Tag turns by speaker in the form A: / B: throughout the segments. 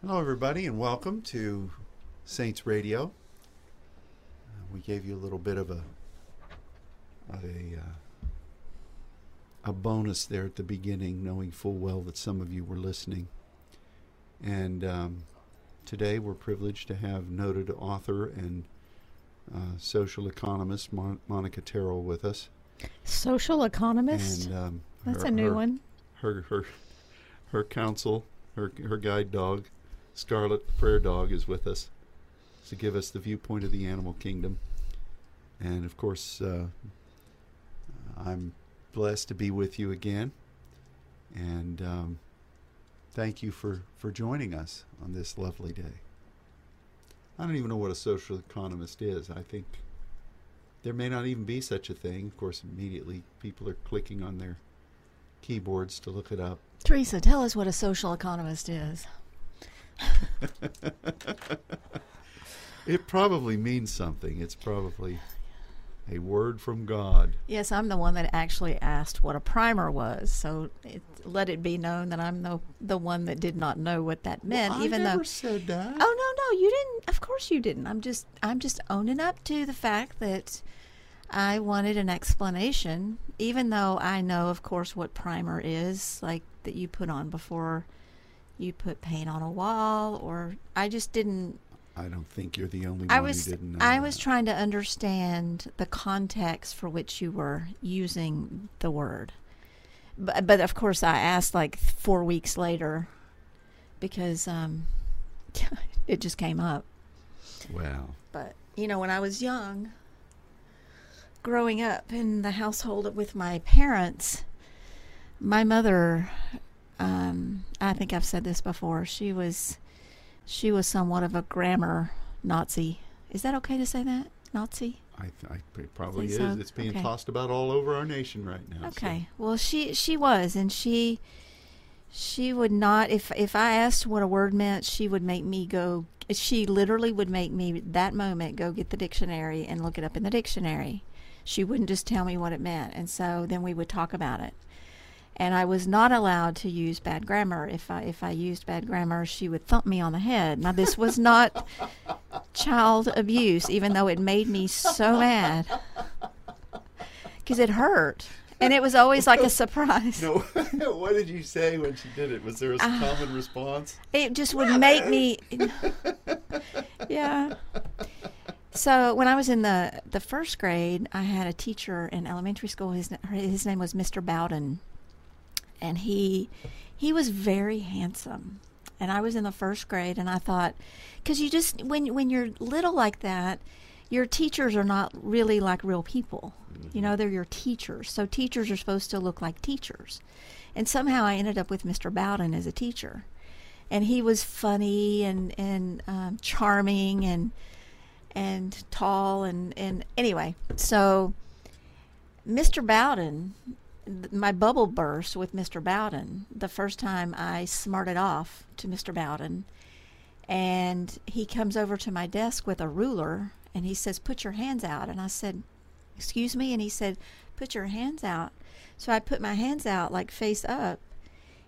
A: Hello, everybody, and welcome to Saints Radio. Uh, we gave you a little bit of a of a uh, a bonus there at the beginning, knowing full well that some of you were listening. And um, today, we're privileged to have noted author and uh, social economist Mon- Monica Terrell with us.
B: Social economist?
A: And um,
B: That's
A: her-
B: a new
A: her-
B: one.
A: her her her counsel, her her guide dog, Scarlet Prayer Dog, is with us to give us the viewpoint of the animal kingdom. And of course, uh, I'm blessed to be with you again. And um, thank you for, for joining us on this lovely day. I don't even know what a social economist is. I think there may not even be such a thing. Of course, immediately people are clicking on their keyboards to look it up.
B: Teresa, tell us what a social economist is.
A: It probably means something. It's probably a word from God.
B: Yes, I'm the one that actually asked what a primer was, so it, let it be known that I'm the the one that did not know what that meant,
A: I
B: even
A: never
B: though.
A: said that.
B: Oh no, no, you didn't. Of course you didn't. I'm just I'm just owning up to the fact that I wanted an explanation, even though I know, of course, what primer is, like that you put on before you put paint on a wall, or I just didn't
A: I don't think you're the only
B: I
A: one
B: was
A: who didn't know.
B: I
A: that.
B: was trying to understand the context for which you were using the word, but, but of course I asked like four weeks later because um, it just came up.
A: Wow.
B: But you know, when I was young, growing up in the household with my parents, my mother, um, I think I've said this before. She was, she was somewhat of a grammar Nazi. Is that okay to say that Nazi?
A: I, th- I it probably is.
B: so?
A: It's being
B: Okay.
A: tossed about all over our nation right now. so-
B: Okay. Well, she she was, and she she would not. If if I asked what a word meant, she would make me go. She literally would make me that moment go get the dictionary and look it up in the dictionary. She wouldn't just tell me what it meant, and so then we would talk about it. And I was not allowed to use bad grammar. If I if I used bad grammar, she would thump me on the head. Now this was not child abuse, even though it made me so mad because it hurt, and it was always like a surprise.
A: No, what did you say when she did it? Was there a
B: Ah.
A: common response?
B: It just would make me, yeah. So when I was in the the first grade, I had a teacher in elementary school. His his name was Mr. Bowden, and he he was very handsome. And I was in the first grade, and I thought, because you just when when you're little like that, your teachers are not really like real people. You know, they're your teachers. So teachers are supposed to look like teachers. And somehow I ended up with Mr. Bowden as a teacher. And he was funny and, and um, charming and and tall and, and anyway, so Mr. Bowden, my bubble burst with Mr. Bowden the first time I smarted off to Mr. Bowden. And he comes over to my desk with a ruler and he says, Put your hands out. And I said, Excuse me? And he said, Put your hands out. So I put my hands out like face up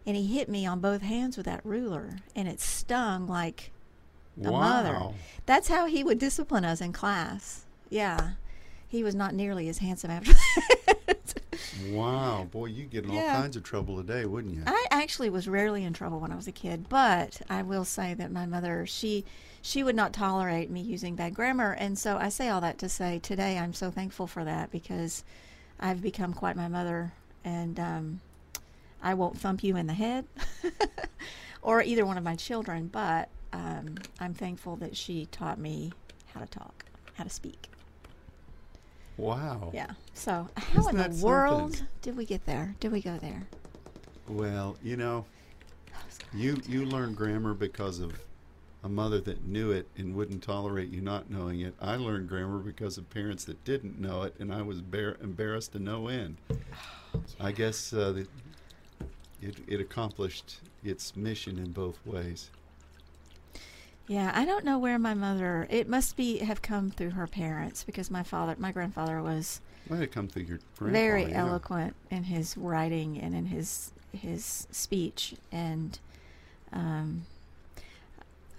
B: and he hit me on both hands with that ruler and it stung like a mother. That's how he would discipline us in class. Yeah. He was not nearly as handsome after that.
A: Wow. Boy, you get in all kinds of trouble today, wouldn't you?
B: I actually was rarely in trouble when I was a kid, but I will say that my mother, she she would not tolerate me using bad grammar, and so I say all that to say today I'm so thankful for that because I've become quite my mother, and um, I won't thump you in the head or either one of my children, but um, I'm thankful that she taught me how to talk, how to speak.
A: Wow.
B: Yeah. So how
A: Isn't
B: in the world
A: something?
B: did we get there? Did we go there?
A: Well, you know, you you learned grammar because of a mother that knew it and wouldn't tolerate you not knowing it. I learned grammar because of parents that didn't know it, and I was bar- embarrassed to no end. I guess uh, the, it it accomplished its mission in both ways.
B: Yeah, I don't know where my mother. It must be have come through her parents because my father, my grandfather, was
A: Might have come through your grandpa.
B: very
A: yeah.
B: eloquent in his writing and in his his speech, and um,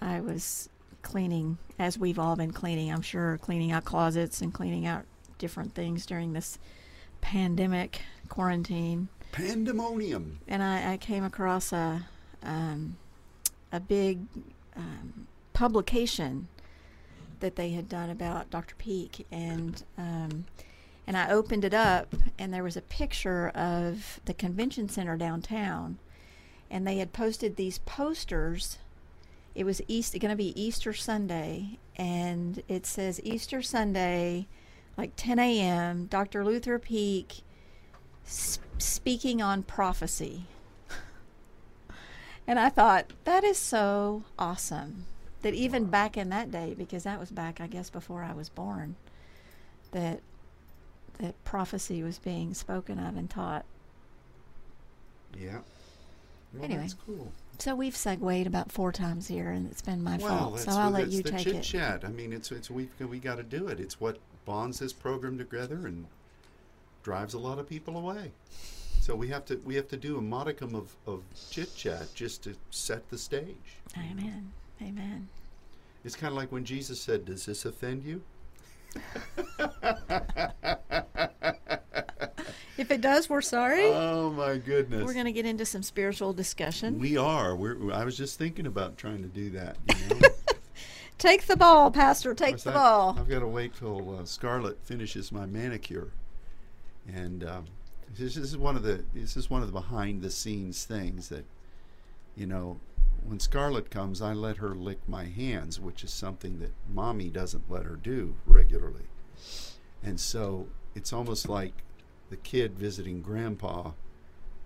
B: I was cleaning, as we've all been cleaning, I'm sure, cleaning out closets and cleaning out different things during this pandemic quarantine.
A: Pandemonium.
B: And I, I came across a um, a big um, publication that they had done about Dr. Peak, and um, and I opened it up, and there was a picture of the convention center downtown, and they had posted these posters. It was East going to be Easter Sunday, and it says Easter Sunday, like 10 a.m. Dr. Luther Peak s- speaking on prophecy. and I thought that is so awesome that even back in that day, because that was back, I guess, before I was born, that that prophecy was being spoken of and taught.
A: Yeah. Well,
B: Anyway.
A: cool.
B: So we've segued about four times here, and it's been my
A: well,
B: fault. So I'll let you take
A: chit
B: it.
A: chat. I mean, it's it's we we got to do it. It's what bonds this program together and drives a lot of people away. So we have to we have to do a modicum of, of chit chat just to set the stage.
B: Amen. Amen.
A: It's kind of like when Jesus said, "Does this offend you?"
B: If it does, we're sorry.
A: Oh my goodness.
B: we're going to get into some spiritual discussion.
A: We are. We're, I was just thinking about trying to do that. You know?
B: take the ball, Pastor. Take the
A: I-
B: ball.
A: I've got to wait till uh, Scarlett finishes my manicure, and um, this, this is one of the this is one of the behind the scenes things that, you know, when Scarlett comes, I let her lick my hands, which is something that mommy doesn't let her do regularly, and so it's almost like the kid visiting grandpa,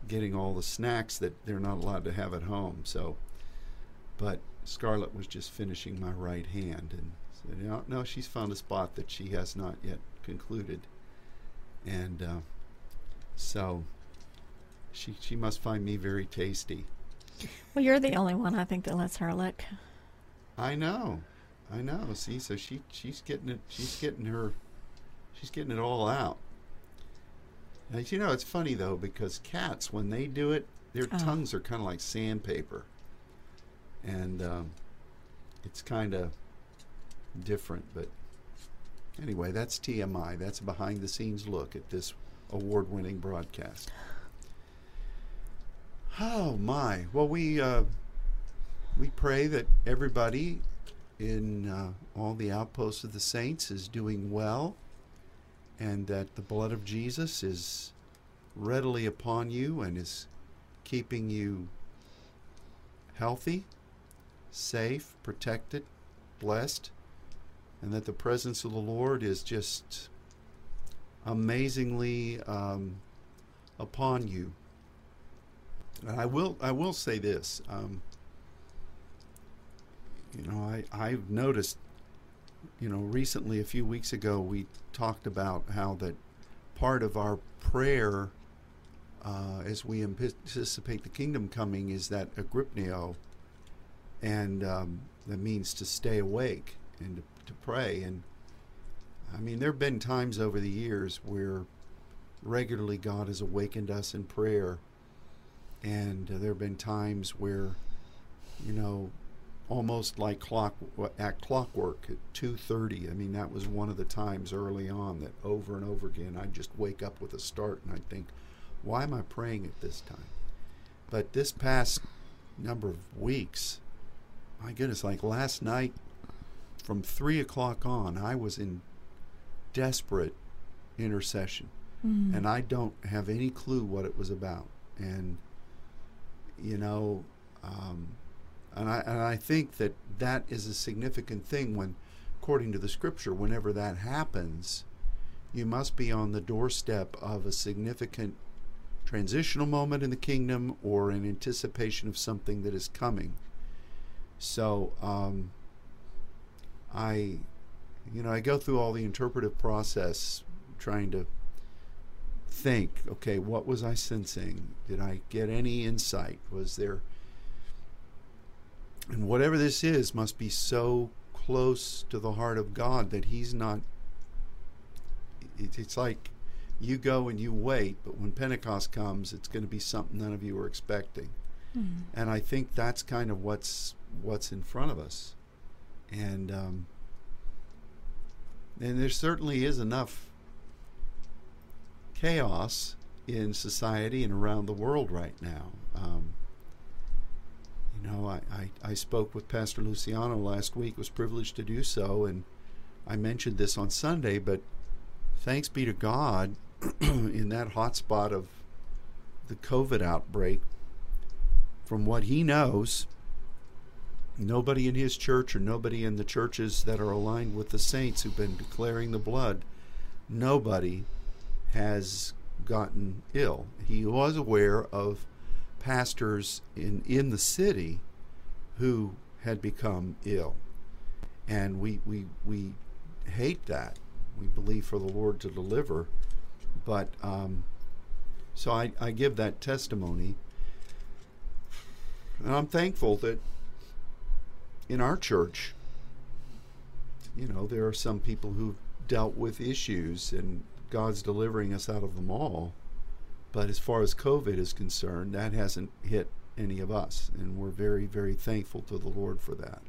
A: getting all the snacks that they're not allowed to have at home. So, but Scarlett was just finishing my right hand and said, "No, no, she's found a spot that she has not yet concluded." And uh, so, she she must find me very tasty.
B: Well, you're the only one I think that lets her lick.
A: I know, I know. See, so she she's getting it. She's getting her. She's getting it all out. Now, you know, it's funny though because cats, when they do it, their
B: Oh.
A: tongues are kind of like sandpaper, and um, it's kind of different. But anyway, that's TMI. That's a behind-the-scenes look at this award-winning broadcast. Oh my! Well, we uh, we pray that everybody in uh, all the outposts of the saints is doing well, and that the blood of Jesus is readily upon you and is keeping you healthy, safe, protected, blessed, and that the presence of the Lord is just amazingly um, upon you. And I will I will say this. Um, you know, I, I've noticed, you know, recently, a few weeks ago, we talked about how that part of our prayer uh, as we anticipate the kingdom coming is that agrypneo, and um, that means to stay awake and to, to pray. And I mean, there have been times over the years where regularly God has awakened us in prayer, and uh, there have been times where, you know, almost like clock at clockwork at 2:30. I mean, that was one of the times early on that over and over again I'd just wake up with a start and I'd think, why am I praying at this time? But this past number of weeks, my goodness, like last night from three o'clock on, I was in desperate intercession,
B: Mm.
A: and I don't have any clue what it was about. And you know, um, and I and I think that that is a significant thing when, according to the scripture, whenever that happens, you must be on the doorstep of a significant transitional moment in the kingdom or in anticipation of something that is coming. So, um, I, you know, I go through all the interpretive process trying to think, okay, what was I sensing? Did I get any insight? Was there and whatever this is must be so close to the heart of God that he's not it's like you go and you wait, but when Pentecost comes, it's going to be something none of you were expecting.
B: Mm.
A: And I think that's kind of what's what's in front of us. and um, and there certainly is enough chaos in society and around the world right now. Um, you know, I, I, I spoke with Pastor Luciano last week, was privileged to do so, and I mentioned this on Sunday, but thanks be to God, in that hot spot of the COVID outbreak, from what he knows, nobody in his church or nobody in the churches that are aligned with the saints who've been declaring the blood, nobody has gotten ill. He was aware of pastors in, in the city who had become ill. And we, we, we hate that. We believe for the Lord to deliver. But um, so I, I give that testimony. And I'm thankful that in our church, you know, there are some people who've dealt with issues and God's delivering us out of them all. But as far as COVID is concerned, that hasn't hit any of us. And we're very, very thankful to the Lord for that.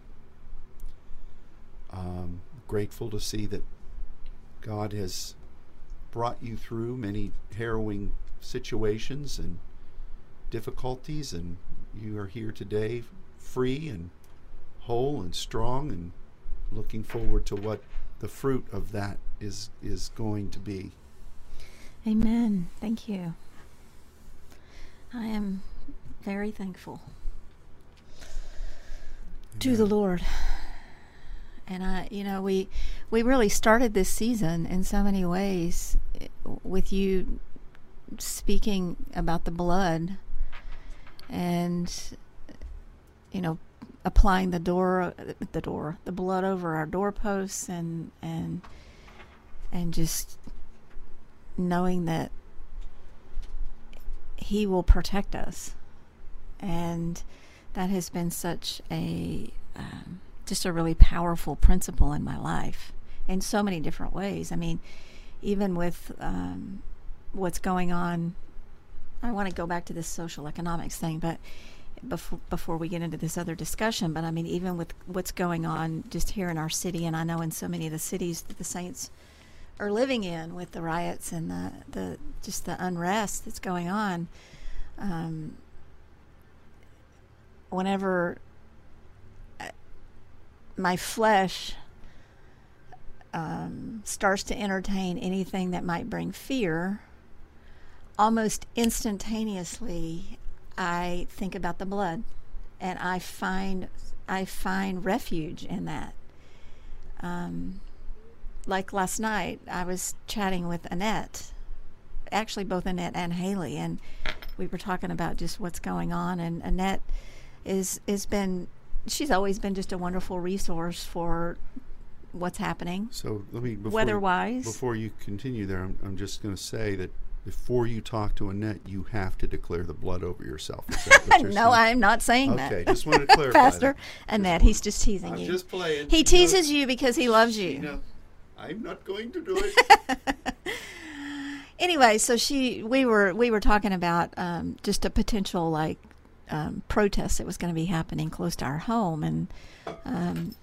A: Um, grateful to see that God has brought you through many harrowing situations and difficulties, and you are here today free and whole and strong and looking forward to what the fruit of that is is going to be.
B: Amen. Thank you. I am very thankful to the Lord. And I, you know, we we really started this season in so many ways eh, with you speaking about the blood and you know applying the door the door the blood over our doorposts and and and just knowing that he will protect us. And that has been such a um, just a really powerful principle in my life in so many different ways. I mean even with um, what's going on i want to go back to this social economics thing but before before we get into this other discussion but i mean even with what's going on just here in our city and i know in so many of the cities that the saints are living in with the riots and the, the just the unrest that's going on um, whenever uh, my flesh um, starts to entertain anything that might bring fear, almost instantaneously, I think about the blood, and I find I find refuge in that. Um, like last night, I was chatting with Annette, actually both Annette and Haley, and we were talking about just what's going on. And Annette is has been she's always been just a wonderful resource for what's happening.
A: So let me before
B: weather-wise.
A: Before you continue there, I'm, I'm just going to say that before you talk to Annette, you have to declare the blood over yourself.
B: no, I'm not saying
A: okay,
B: that.
A: Okay, just wanted to clarify.
B: Pastor Annette, he's just teasing
A: I'm
B: you.
A: just playing.
B: He teases you because he loves you.
A: know, I'm not going to do it.
B: anyway, so she, we were, we were talking about um, just a potential like um, protest that was going to be happening close to our home, and um,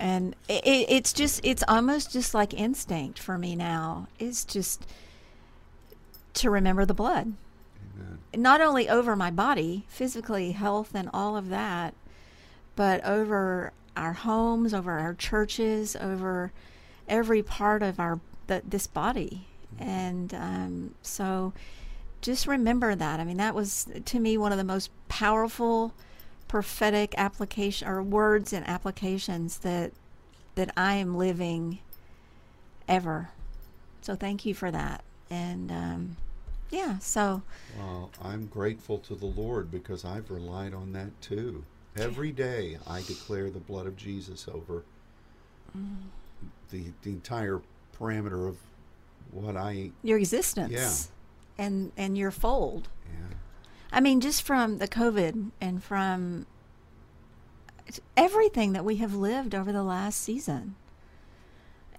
B: and it, it's just, it's almost just like instinct for me now. It's just to remember the blood,
A: Amen.
B: not only over my body, physically, health, and all of that, but over our homes, over our churches, over every part of our the, this body, and um, so just remember that. I mean, that was to me one of the most powerful prophetic application or words and applications that that I am living ever. So thank you for that. And um, yeah, so
A: well, I'm grateful to the Lord because I've relied on that too. Every day I declare the blood of Jesus over mm. the the entire parameter of what I
B: your existence.
A: Yeah.
B: And and your fold.
A: Yeah.
B: I mean, just from the COVID and from everything that we have lived over the last season.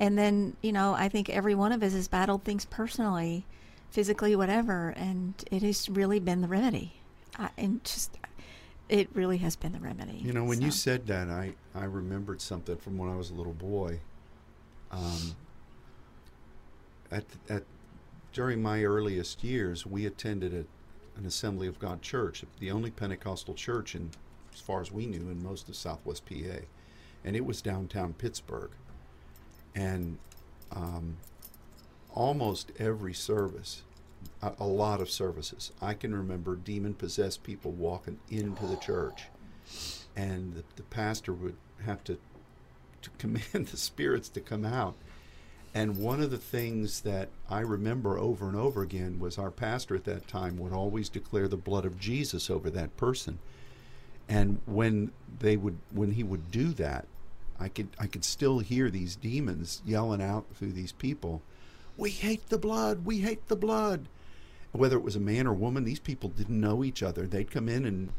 B: And then, you know, I think every one of us has battled things personally, physically, whatever, and it has really been the remedy. I, and just it really has been the remedy.
A: You know, when you said that, I, I remembered something from when I was a little boy. Um, at, at during my earliest years, we attended a, an Assembly of God church, the only Pentecostal church in, as far as we knew, in most of Southwest PA, and it was downtown Pittsburgh. And um, almost every service, a, a lot of services, I can remember demon possessed people walking into the church and the, the pastor would have to to command the spirits to come out. And one of the things that I remember over and over again was our pastor at that time would always declare the blood of Jesus over that person. And when they would when he would do that, I could I could still hear these demons yelling out through these people, "We hate the blood. We hate the blood." Whether it was a man or woman, these people didn't know each other. They'd come in and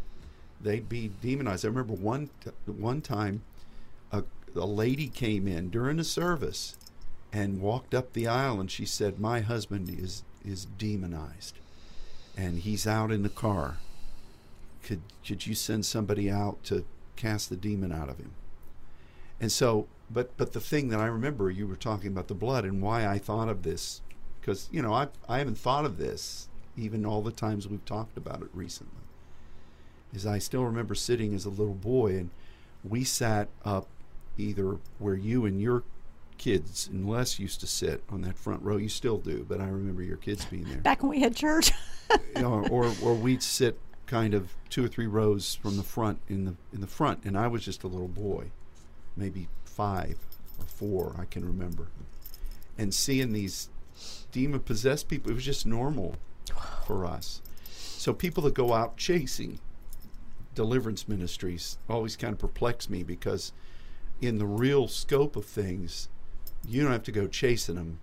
A: they'd be demonized. I remember one one time, a, a lady came in during a service, and walked up the aisle, and she said, "My husband is is demonized, and he's out in the car. Could could you send somebody out to cast the demon out of him?" And so, but but the thing that I remember, you were talking about the blood and why I thought of this, because you know I I haven't thought of this even all the times we've talked about it recently is I still remember sitting as a little boy and we sat up either where you and your kids and Les used to sit on that front row. You still do, but I remember your kids being there.
B: back when we had church.
A: You know, or or we'd sit kind of two or three rows from the front in the in the front, and I was just a little boy, maybe five or four, I can remember, and seeing these demon possessed people, it was just normal for us. So people that go out chasing deliverance ministries always kind of perplex me because in the real scope of things you don't have to go chasing them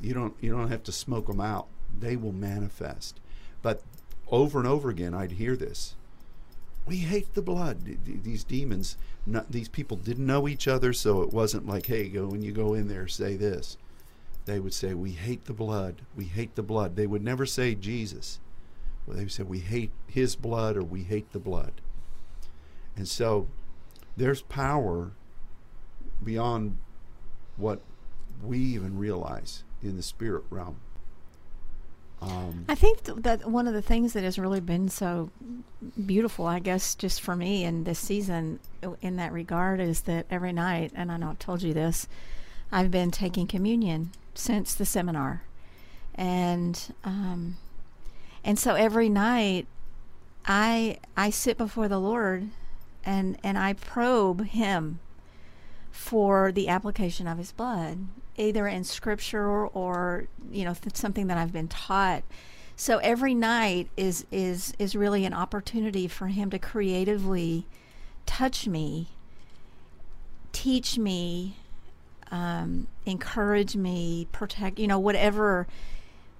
A: you don't you don't have to smoke them out. They will manifest. But over and over again i'd hear this we hate the blood. Th- th- these demons not, these people didn't know each other so it wasn't like hey go when you go in there say this. They would say we hate the blood. We hate the blood. They would never say jesus. Well, they said we hate his blood or we hate the blood. And so there's power beyond what we even realize in the spirit realm. Um,
B: I think th- that one of the things that has really been so beautiful, I guess, just for me in this season, uh, in that regard, is that every night, and I know I've told you this, I've been taking communion since the seminar, and um, and so every night, I I sit before the Lord, and and I probe Him for the application of his blood either in scripture or, you know th- something that I've been taught. So every night is is is really an opportunity for him to creatively touch me teach me um, encourage me protect you know whatever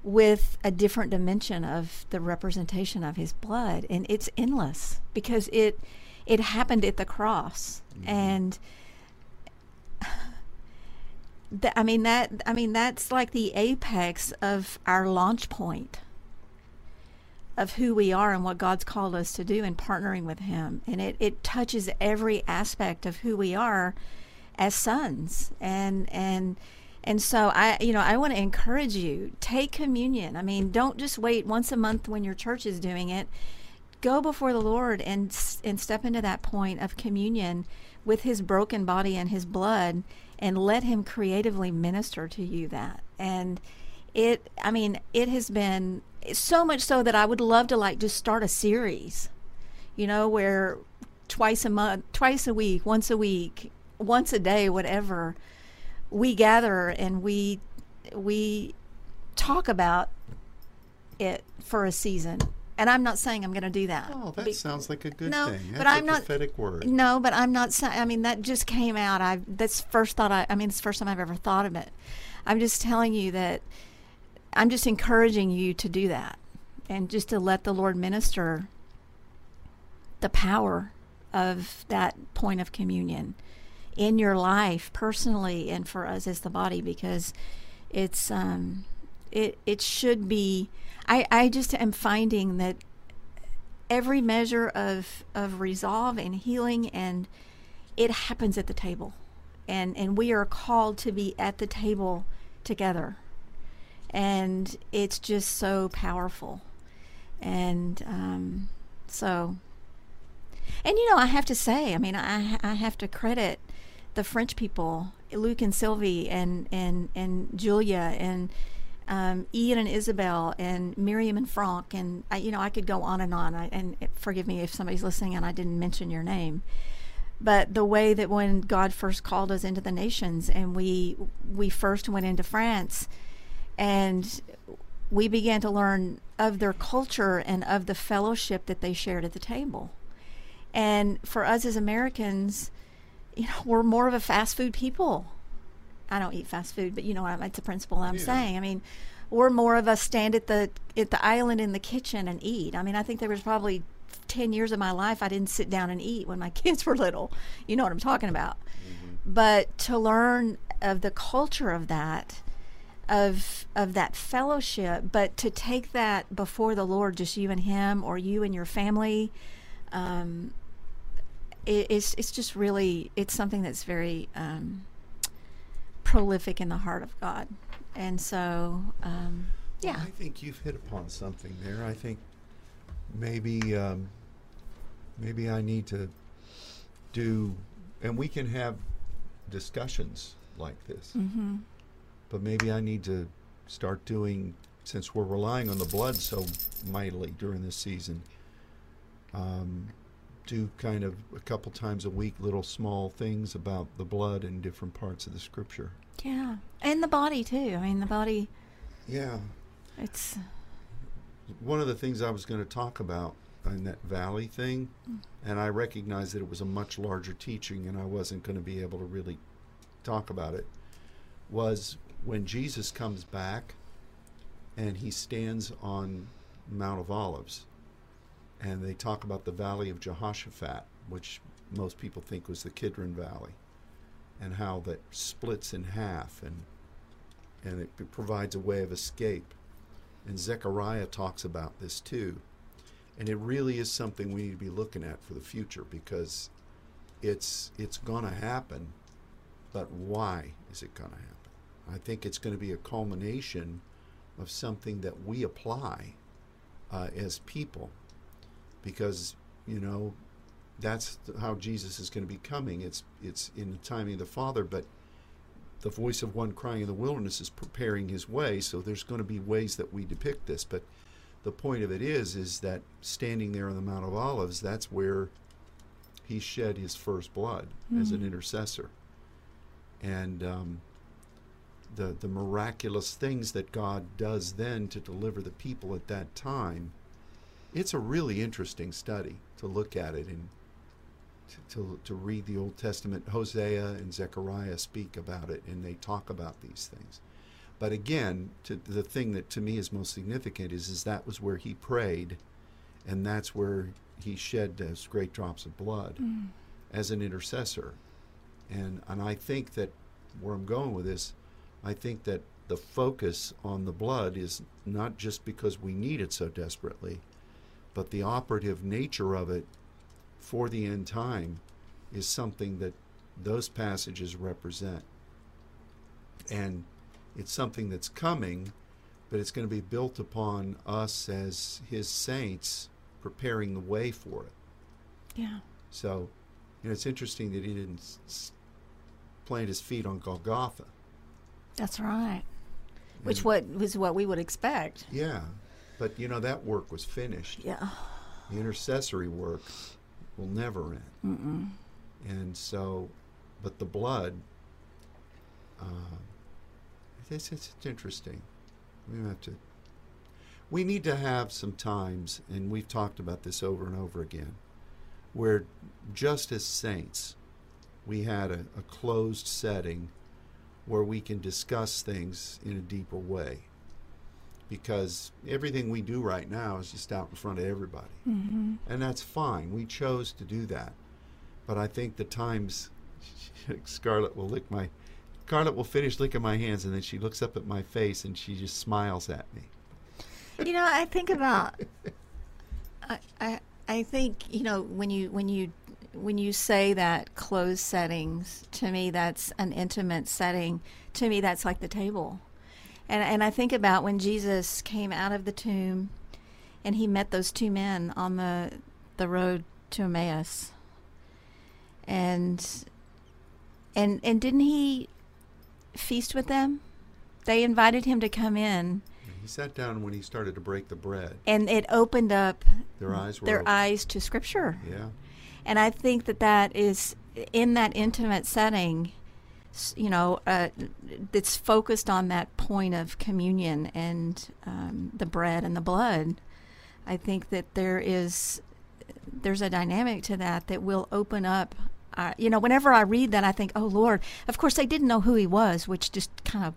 B: with a different dimension of the representation of his blood. And it's endless because it it happened at the cross. And th- I mean that I mean that's like the apex of our launch point of who we are and what God's called us to do in partnering with him. And it, it touches every aspect of who we are as sons. And and and so I you know I want to encourage you take communion. I mean don't just wait once a month when your church is doing it. Go before the Lord and and step into that point of communion with his broken body and his blood and let him creatively minister to you that. And it i mean it has been so much so that i would love to like just start a series you know where twice a month twice a week once a week once a day whatever we gather and we we talk about it for a season and i'm not saying i'm going to do that
A: oh, that
B: Be-
A: sounds like a good
B: No,
A: thing.
B: but I'm
A: a
B: not-
A: prophetic word.
B: no, but I'm not saying. I mean, that just came out. I that's first thought. I. I mean, it's the first time I've ever thought of it. I'm just telling you that. I'm just encouraging you to do that, and just to let the Lord minister. The power of that point of communion in your life personally and for us as the body because it's um it it should be I I just am finding that every measure of of resolve and healing and it happens at the table. And and we are called to be at the table together. And it's just so powerful. And um, so and you know i have to say i mean i i have to credit the french people luke and sylvie and and and julia and um, Ian and Isabel and Miriam and Frank and I, you know I could go on and on. I, and forgive me if somebody's listening and I didn't mention your name, but the way that when God first called us into the nations and we we first went into France and we began to learn of their culture and of the fellowship that they shared at the table. And for us as Americans, you know, we're more of a fast food people. I don't eat fast food, but you know, I it's a principle I'm
A: Yeah.
B: saying. I mean, we're more of a stand at the at the island in the kitchen and eat. I mean, I think there was probably ten years of my life I didn't sit down and eat when my kids were little. You know what I'm talking about. But to learn of the culture of that, of of that fellowship, but to take that before the Lord, just you and Him, or you and your family, um, it, it's it's just really it's something that's very um, prolific in the heart of God, and so um, yeah,
A: I think you've hit upon something there. I think maybe um, maybe I need to do, and we can have discussions like this.
B: hmm
A: But maybe I need to start doing, since we're relying on the blood so mightily during this season. Um, do kind of a couple times a week little small things about the blood in different parts of the scripture.
B: yeah, and the body too. I mean, the body.
A: Yeah,
B: It's
A: one of the things I was going to talk about in that valley thing, mm. and I recognized that it was a much larger teaching, and I wasn't going to be able to really talk about it, was when Jesus comes back and he stands on Mount of Olives, and they talk about the Valley of Jehoshaphat, which most people think was the Kidron Valley, and how that splits in half, and and it provides a way of escape. And Zechariah talks about this too. And it really is something we need to be looking at for the future because it's it's going to happen, but why is it going to happen? I think it's going to be a culmination of something that we apply uh, as people because you know that's how Jesus is going to be coming. It's it's in the timing of the Father, but the voice of one crying in the wilderness is preparing his way. So there's going to be ways that we depict this. But the point of it is, is that standing there on the Mount of Olives, that's where he shed his first blood as an intercessor, and um, the the miraculous things that God does then to deliver the people at that time. It's a really interesting study to look at it and to, to, to read the Old Testament. Hosea and Zechariah speak about it and they talk about these things. But again, to, the thing that to me is most significant is, is that was where he prayed and that's where he shed those great drops of blood mm. as an intercessor. And, and I think that where I'm going with this, I think that the focus on the blood is not just because we need it so desperately, but the operative nature of it for the end time is something that those passages represent. And it's something that's coming, but it's going to be built upon us as his saints preparing the way for it.
B: yeah,
A: So, you know, it's interesting that he didn't s- plant his feet on Golgotha.
B: that's right. Which what was what we would expect.
A: Yeah, but you know that work was finished.
B: Yeah.
A: The intercessory work will never end.
B: Mm-mm.
A: And so, but the blood, uh, it's, it's, it's interesting. We have to. We need to have some times, and we've talked about this over and over again, where just as saints, we had a, a closed setting where we can discuss things in a deeper way. Because everything we do right now is just out in front of everybody
B: Mm-hmm.
A: and that's fine. We chose to do that, but I think the times Scarlett will lick my Scarlett will finish licking my hands, and then she looks up at my face and she just smiles at me.
B: You know, I think about I, I I think you know when you when you when you say that closed settings to me that's an intimate setting to me that's like the table and and I think about when Jesus came out of the tomb and he met those two men on the the road to Emmaus and and and didn't he feast with them they invited him to come in
A: He sat down when he started to break the bread.
B: and it opened up
A: Their eyes were
B: their
A: open.
B: eyes to scripture
A: Yeah.
B: and I think that that is in that intimate setting, you know, uh, that's focused on that point of communion and um, the bread and the blood. I think that there is there's a dynamic to that that will open up. Uh, you know, whenever I read that, I think, "Oh Lord!" Of course, they didn't know who He was, which just kind of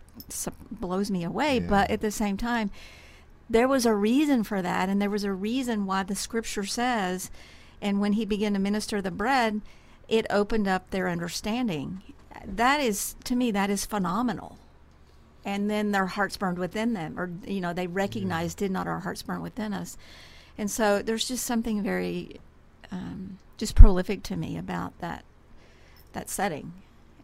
B: blows me away.
A: Yeah.
B: But at the same time, there was a reason for that, and there was a reason why the Scripture says and when he began to minister the bread, it opened up their understanding. That is, to me, that is phenomenal. And then their hearts burned within them, or, you know, they recognized, did not our hearts burn within us? And so there's just something very, um, just prolific to me about that, that setting.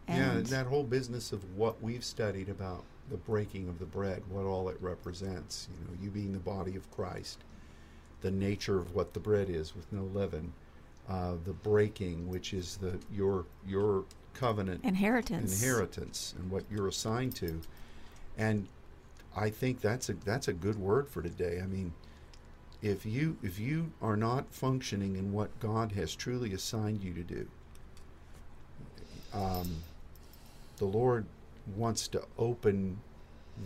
A: yeah,
B: And
A: that whole business of what we've studied about the breaking of the bread, what all it represents, you know, you being the body of Christ, the nature of what the bread is with no leaven, uh, the breaking, which is the your your covenant
B: inheritance.
A: inheritance and what you're assigned to, and I think that's a that's a good word for today. I mean, if you if you are not functioning in what God has truly assigned you to do, um, the Lord wants to open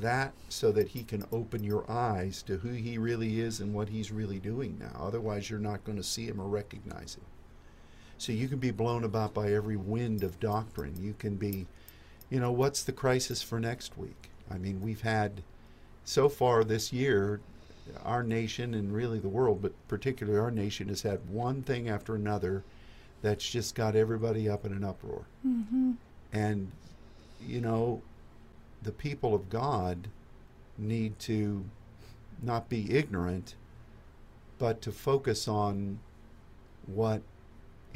A: that so that He can open your eyes to who He really is and what He's really doing now. Otherwise, you're not going to see Him or recognize Him. So you can be blown about by every wind of doctrine. You can be, you know, what's the crisis for next week? I mean, we've had so far this year, our nation and really the world, but particularly our nation, has had one thing after another that's just got everybody up in an uproar.
B: hmm
A: And, you know, the people of God need to not be ignorant, but to focus on what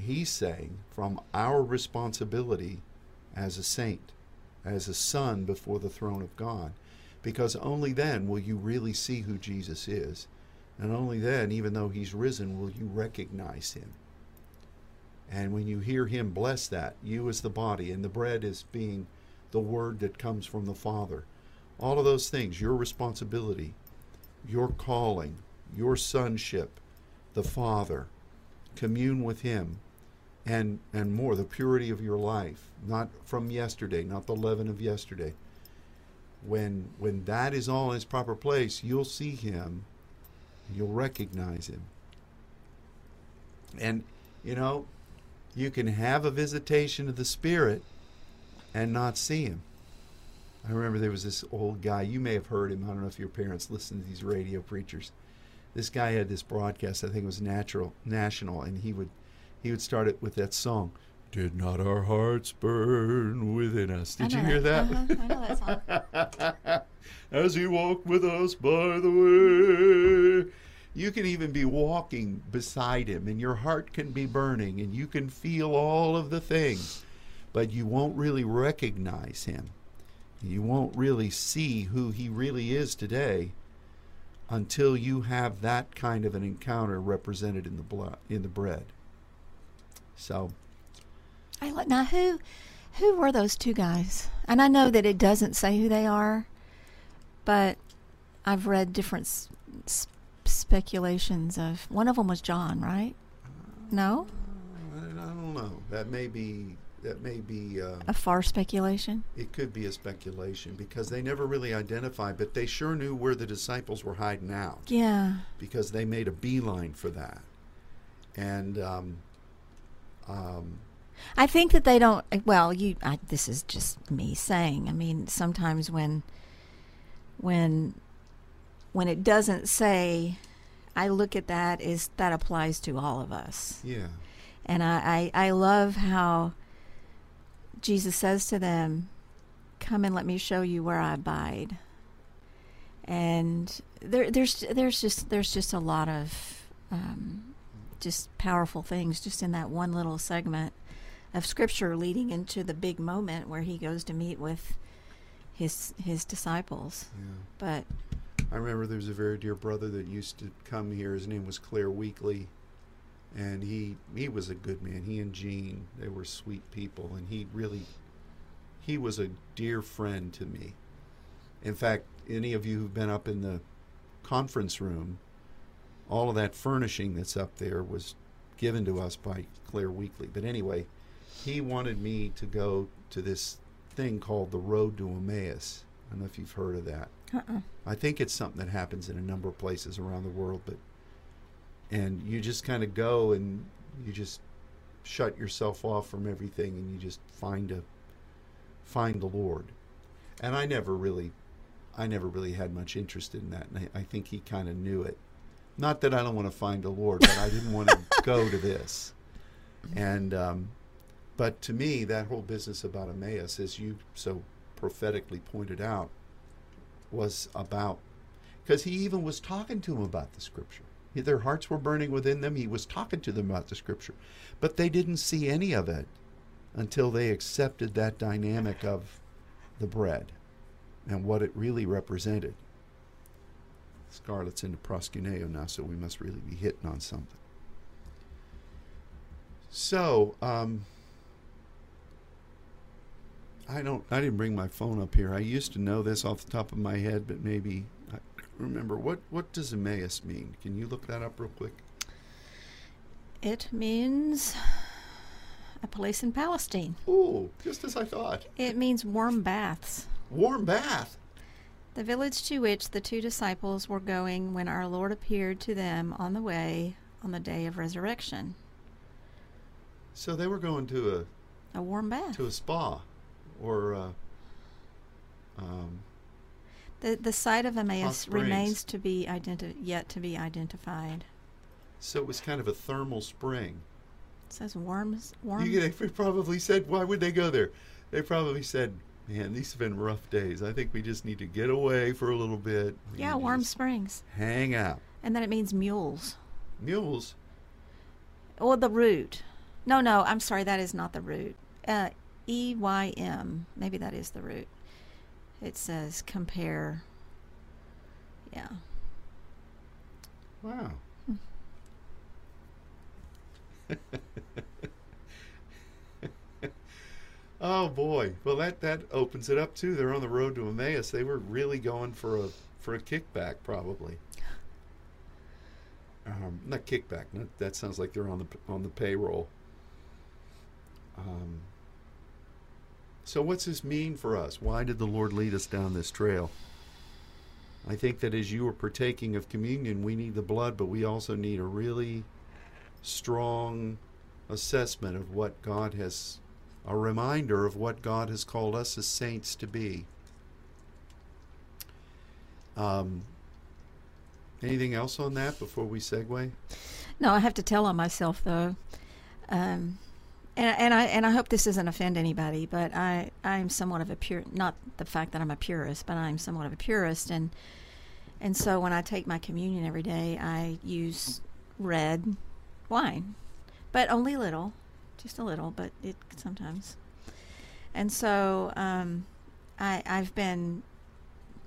A: he's saying from our responsibility as a saint, as a son before the throne of God. Because only then will you really see who Jesus is. And only then, even though he's risen, will you recognize him. And when you hear him bless that, you as the body, and the bread is being the word that comes from the Father, all of those things, your responsibility, your calling, your sonship, the Father, commune with him, and, and more, the purity of your life, not from yesterday, not the leaven of yesterday. When, when that is all in its proper place, you'll see him, you'll recognize him. And, you know, you can have a visitation of the Spirit and not see him. I remember there was this old guy, you may have heard him. I don't know if your parents listen to these radio preachers. This guy had this broadcast, I think it was natural national, and he would he would start it with that song. Did not our hearts burn within us? Did you hear that?
B: Uh-huh, I know that song.
A: As he walked with us by the way. You can even be walking beside him, and your heart can be burning, and you can feel all of the things, but you won't really recognize him. You won't really see who he really is today until you have that kind of an encounter represented in the blood, in the bread. So,
B: I now who who were those two guys? And I know that it doesn't say who they are, but I've read different s- speculations of one of them was John, right? No,
A: I I don't know. That may be that may be uh,
B: a far speculation.
A: it could be a speculation because they never really identified, but they sure knew where the disciples were hiding out
B: Yeah,
A: because they made a beeline for that. And um, um,
B: I think that they don't. Well, you. I, this is just me saying. I mean, sometimes when when when it doesn't say, I look at that is that applies to all of us.
A: yeah,
B: And I, I, I love how Jesus says to them, Come and let me show you where I abide. And there, there's there's just there's just a lot of um, just powerful things just in that one little segment of scripture leading into the big moment where he goes to meet with his his disciples.
A: Yeah.
B: But
A: I remember there was a very dear brother that used to come here. His name was Claire Weekly, and he he was a good man. He and Jean, they were sweet people, and he really he was a dear friend to me. In fact, any of you who've been up in the conference room, all of that furnishing that's up there was given to us by Claire Weekly. But anyway, he wanted me to go to this thing called the Road to Emmaus. I don't know if you've heard of that.
B: uh-uh.
A: I think it's something that happens in a number of places around the world, but and you just kind of go and you just shut yourself off from everything and you just find a find the Lord. And I never really I never really had much interest in that, and I, I think he kind of knew it. Not that I don't want to find the Lord, but I didn't want to go to this. And um, but to me, that whole business about Emmaus, as you so prophetically pointed out, was about because he even was talking to them about the scripture. Their hearts were burning within them. He was talking to them about the scripture, but they didn't see any of it until they accepted that dynamic of the bread and what it really represented. Scarlett's into proskuneo now, so we must really be hitting on something. So, um, I don't. I didn't bring my phone up here. I used to know this off the top of my head, but maybe I remember what. What does Emmaus mean? Can you look that up real quick?
B: It means a place in Palestine.
A: Oh, just as I thought.
B: It means warm baths.
A: Warm bath.
B: The village to which the two disciples were going when our Lord appeared to them on the way on the day of resurrection.
A: So they were going to
B: A
A: a warm
B: bath.
A: to a spa, or uh, um,
B: The the site of Emmaus remains to be identi- yet to be identified.
A: so it was kind of a thermal spring.
B: It says warm warm.
A: You they probably said, "Why would they go there?" They probably said, "Man, these have been rough days. I think we just need to get away for a little bit.
B: Yeah, warm springs.
A: Hang out.
B: And then it means mules.
A: Mules.
B: Or the root. No, no, I'm sorry, that is not the root. Uh, E Y M. Maybe that is the root. It says compare. Yeah.
A: Wow. oh boy. Well, that that opens it up too. They're on the road to Emmaus. They were really going for a for a kickback, probably. Um, not kickback. Not, that sounds like they're on the on the payroll. Um, so, what's this mean for us? Why did the Lord lead us down this trail? I think that as you are partaking of communion, we need the blood, but we also need a really strong assessment of what God has, a reminder of what God has called us as saints to be. Um, anything else on that before we segue?
B: No, I have to tell on myself though. Um, and, and I and I hope this doesn't offend anybody, but I I'm somewhat of a pure not the fact that I'm a purist, but I'm somewhat of a purist, and and so when I take my communion every day, I use red wine, but only little, just a little, but it sometimes. And so um, I I've been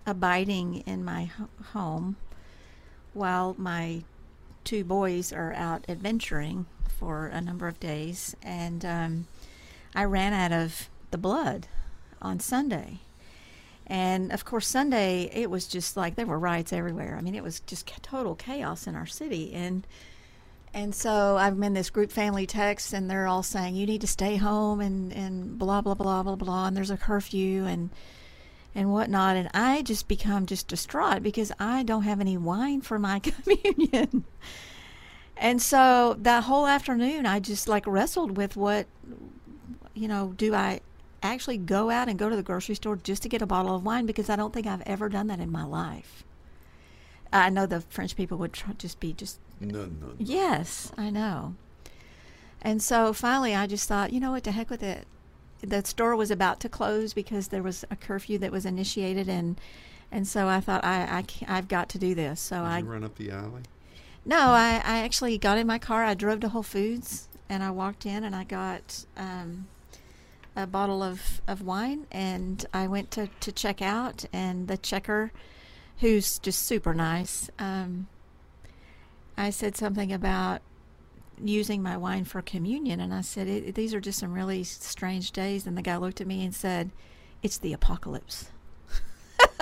B: abiding in my ho- home while my two boys are out adventuring for a number of days, and um, I ran out of the blood on Sunday. And of course, Sunday it was just like there were riots everywhere. I mean, it was just total chaos in our city, and and so I'm in this group family text, and they're all saying you need to stay home, and and blah blah blah blah blah, and there's a curfew, and and whatnot. And I just become just distraught because I don't have any wine for my communion. And so that whole afternoon, I just like wrestled with what, you know, do I actually go out and go to the grocery store just to get a bottle of wine? Because I don't think I've ever done that in my life. I know the French people would try, just be just,
A: No, no. no.
B: yes, I know. And so finally, I just thought, you know what, to heck with it. The store was about to close because there was a curfew that was initiated, and and so I thought I, I I've got to do this. So
A: Did
B: I
A: you run up the alley?
B: No, I, I actually got in my car. I drove to Whole Foods and I walked in and I got um, a bottle of, of wine and I went to, to check out and the checker, who's just super nice, um, I said something about using my wine for communion and I said these are just some really strange days and the guy looked at me and said it's the apocalypse.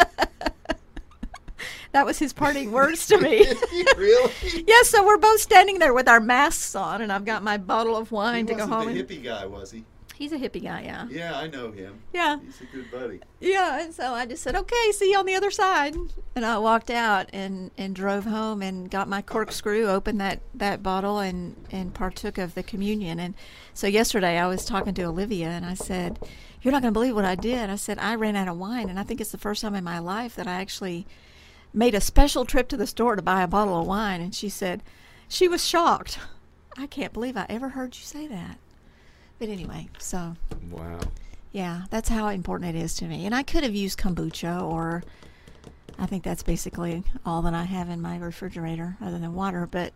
B: that was his parting words to me.
A: really?
B: yes, so we're both standing there with our masks on, and I've got my bottle of wine
A: he
B: to go home.
A: the
B: and-
A: hippie guy, was he?
B: He's a hippie guy, yeah.
A: Yeah, I know him.
B: Yeah,
A: He's a good buddy.
B: yeah. And so I just said, "Okay, see you on the other side," and I walked out and and drove home and got my corkscrew, opened that that bottle, and and partook of the communion. And so yesterday I was talking to Olivia, and I said, "You're not going to believe what I did." I said I ran out of wine, and I think it's the first time in my life that I actually made a special trip to the store to buy a bottle of wine. And she said she was shocked. I can't believe I ever heard you say that. But anyway, so
A: Wow.
B: yeah, that's how important it is to me. And I could have used kombucha, or I think that's basically all that I have in my refrigerator other than water. But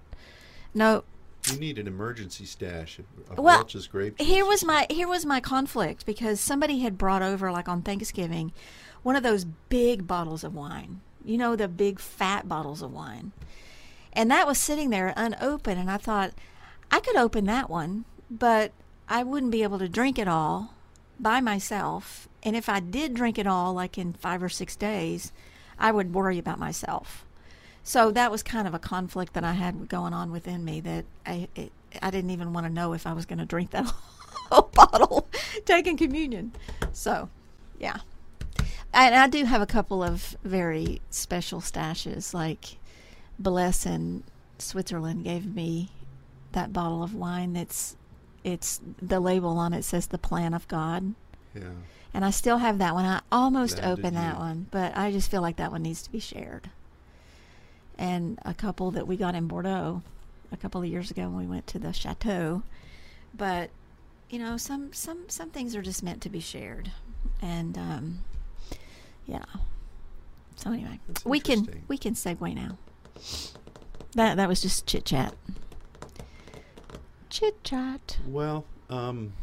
B: no,
A: You need an emergency stash of,
B: Well,
A: Welch's grape juice.
B: here was my here was my conflict because somebody had brought over like on Thanksgiving one of those big bottles of wine. You know the big fat bottles of wine. And that was sitting there unopened and I thought I could open that one, but I wouldn't be able to drink it all by myself. And if I did drink it all like in 5 or 6 days, I would worry about myself. So that was kind of a conflict that I had going on within me that I it, I didn't even want to know if I was going to drink that whole bottle taking communion. So, yeah. And I do have a couple of very special stashes like Bless in Switzerland gave me that bottle of wine that's it's the label on it says the plan of God.
A: Yeah.
B: And I still have that one. I almost
A: Glad
B: opened that one, but I just feel like that one needs to be shared. And a couple that we got in Bordeaux a couple of years ago when we went to the chateau. But you know, some some some things are just meant to be shared. And um yeah. So anyway, we can we can segue now. That that was just chit chat. Chit chat.
A: Well, um,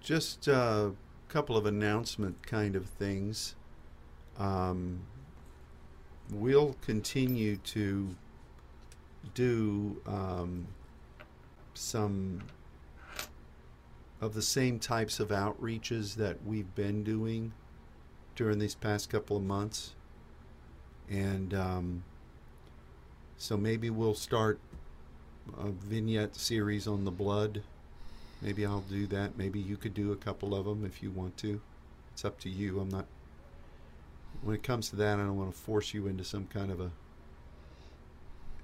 A: just a couple of announcement kind of things. Um, we'll continue to do um, some of the same types of outreaches that we've been doing during these past couple of months. And um, so maybe we'll start a vignette series on the blood. Maybe I'll do that. Maybe you could do a couple of them if you want to. It's up to you. I'm not. When it comes to that, I don't want to force you into some kind of a,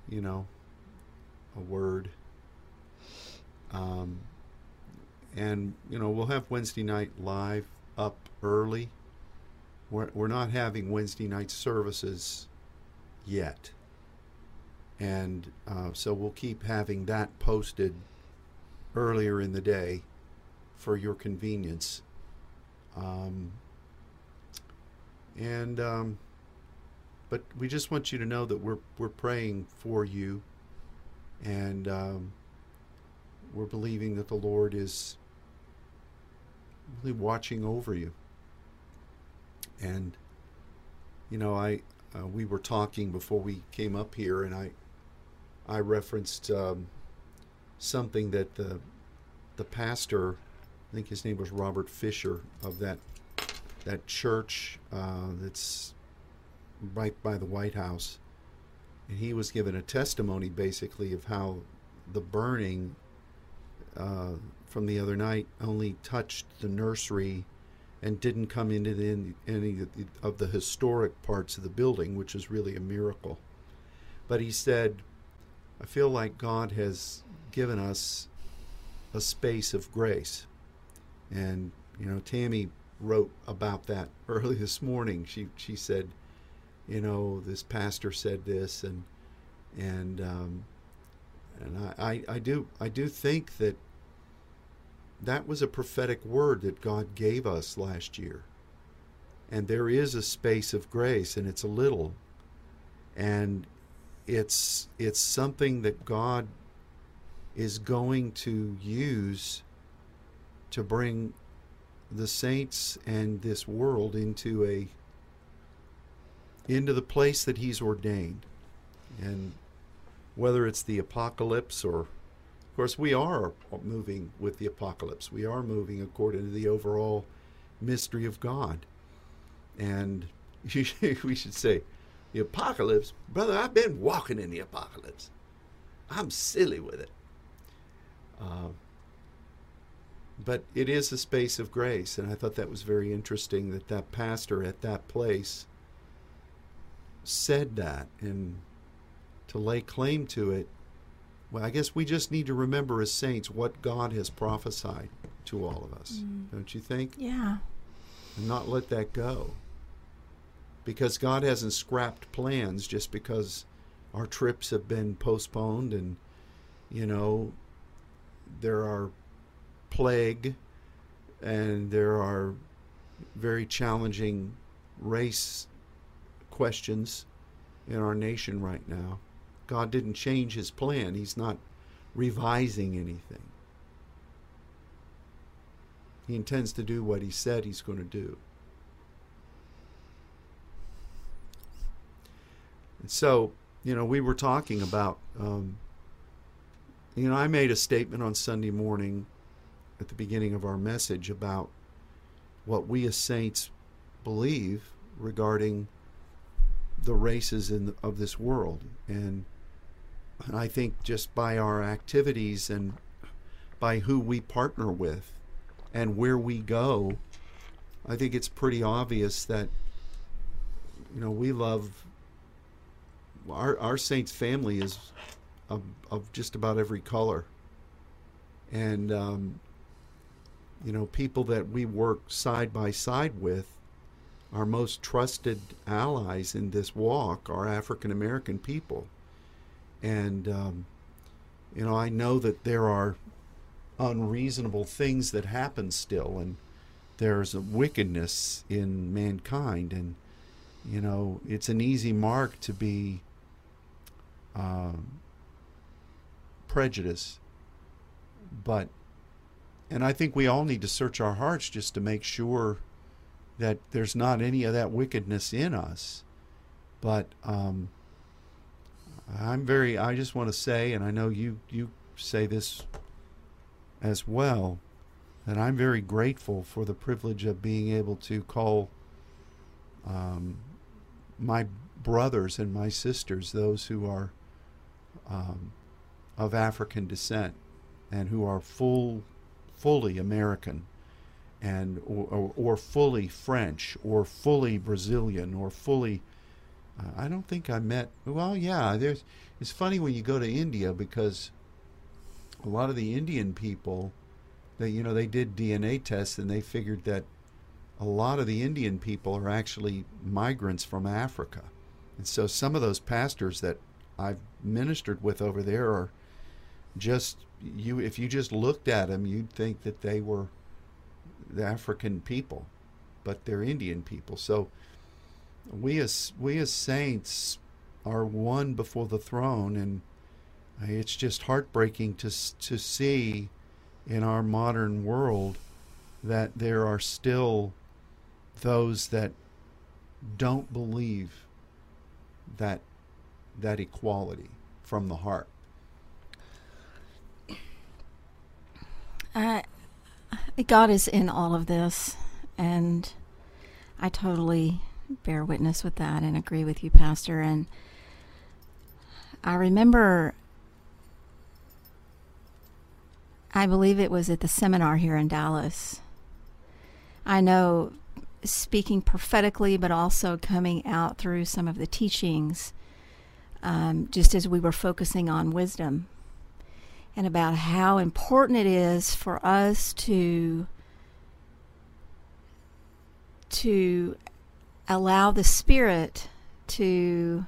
A: you know, a word. Um, and you know we'll have Wednesday night live up early. We're we're not having Wednesday night services yet and uh, so we'll keep having that posted earlier in the day for your convenience. Um, and um, but we just want you to know that we're we're praying for you, and um, we're believing that the Lord is really watching over you. And you know, I uh, we were talking before we came up here, and I I referenced um, something that the the pastor, I think his name was Robert Fisher of that that church uh, that's right by the White House, and he was given a testimony basically of how the burning uh, from the other night only touched the nursery and didn't come into the, any of the, of the historic parts of the building, which is really a miracle. But he said, I feel like God has given us a space of grace. And, you know, Tammy wrote about that early this morning. She, she said, you know, this pastor said this and, and, um, and I, I, I do, I do think that that was a prophetic word that God gave us last year. And there is a space of grace, and it's a little, and it's it's something that God is going to use to bring the saints and this world into a into the place that he's ordained. And whether it's the apocalypse or of course we are moving with the apocalypse. We are moving according to the overall mystery of god. And we should say the apocalypse. Brother i've been walking in the apocalypse. I'm silly with it. Uh, but it is a space of grace and i thought that was very interesting that that pastor at that place said that and to lay claim to it well i guess we just need to remember as saints what god has prophesied to all of us mm. don't you think?
B: Yeah.
A: And not let that go because god hasn't scrapped plans just because our trips have been postponed and you know there are plague and there are very challenging race questions in our nation right now. God didn't change his plan, he's not revising anything. He intends to do what he said he's going to do. So, you know, we were talking about, um, you know, I made a statement on Sunday morning at the beginning of our message about what we as saints believe regarding the races in the, of this world, and I think just by our activities and by who we partner with and where we go, I think it's pretty obvious that you know we love our our saints family is of, of just about every color, and um, you know people that we work side by side with our most trusted allies in this walk are African American people. And, um, you know, I know that there are unreasonable things that happen still, and there's a wickedness in mankind. And, you know, it's an easy mark to be um, prejudice. But, and I think we all need to search our hearts just to make sure that there's not any of that wickedness in us. But um, I'm very, I just want to say, and I know you, you say this as well, that I'm very grateful for the privilege of being able to call um, my brothers and my sisters, those who are um, of African descent and who are full, fully American and or, or, fully French or fully Brazilian or fully. Uh, I don't think I met. Well, yeah. There's. It's funny when you go to India because a lot of the Indian people, they you know they did DNA tests and they figured that a lot of the Indian people are actually migrants from Africa, and so some of those pastors that I've ministered with over there are just you. If you just looked at them, you'd think that they were the African people, but they're Indian people. So we as we as saints are one before the throne, and uh, it's just heartbreaking to to see in our modern world that there are still those that don't believe that that equality from the heart.
B: I God is in all of this, and I totally bear witness with that and agree with you, Pastor. And I remember, I believe it was at the seminar here in Dallas. I know speaking prophetically, but also coming out through some of the teachings, um, just as we were focusing on wisdom and about how important it is for us to to allow the spirit to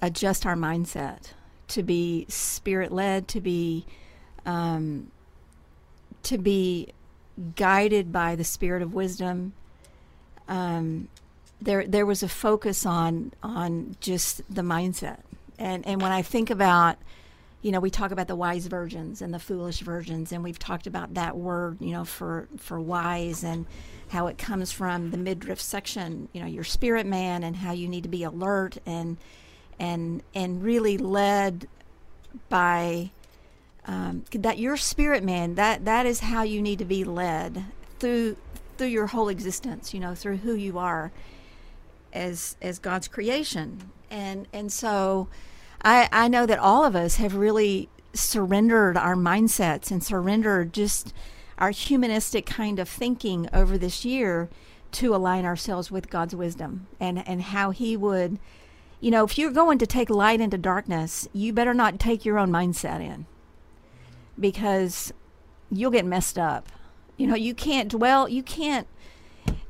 B: adjust our mindset to be spirit led to be um, to be guided by the spirit of wisdom. Um, there there was a focus on on just the mindset. And and when I think about you know, we talk about the wise virgins and the foolish virgins, and we've talked about that word, you know, for for wise and how it comes from the midriff section, you know, your spirit man, and how you need to be alert and and and really led by um, that your spirit man. That that is how you need to be led through through your whole existence. You know, through who you are as as God's creation, and and so I, I know that all of us have really surrendered our mindsets and surrendered just our humanistic kind of thinking over this year to align ourselves with God's wisdom and, and how He would, you know, if you're going to take light into darkness, you better not take your own mindset in because you'll get messed up. You know, you can't dwell, you can't.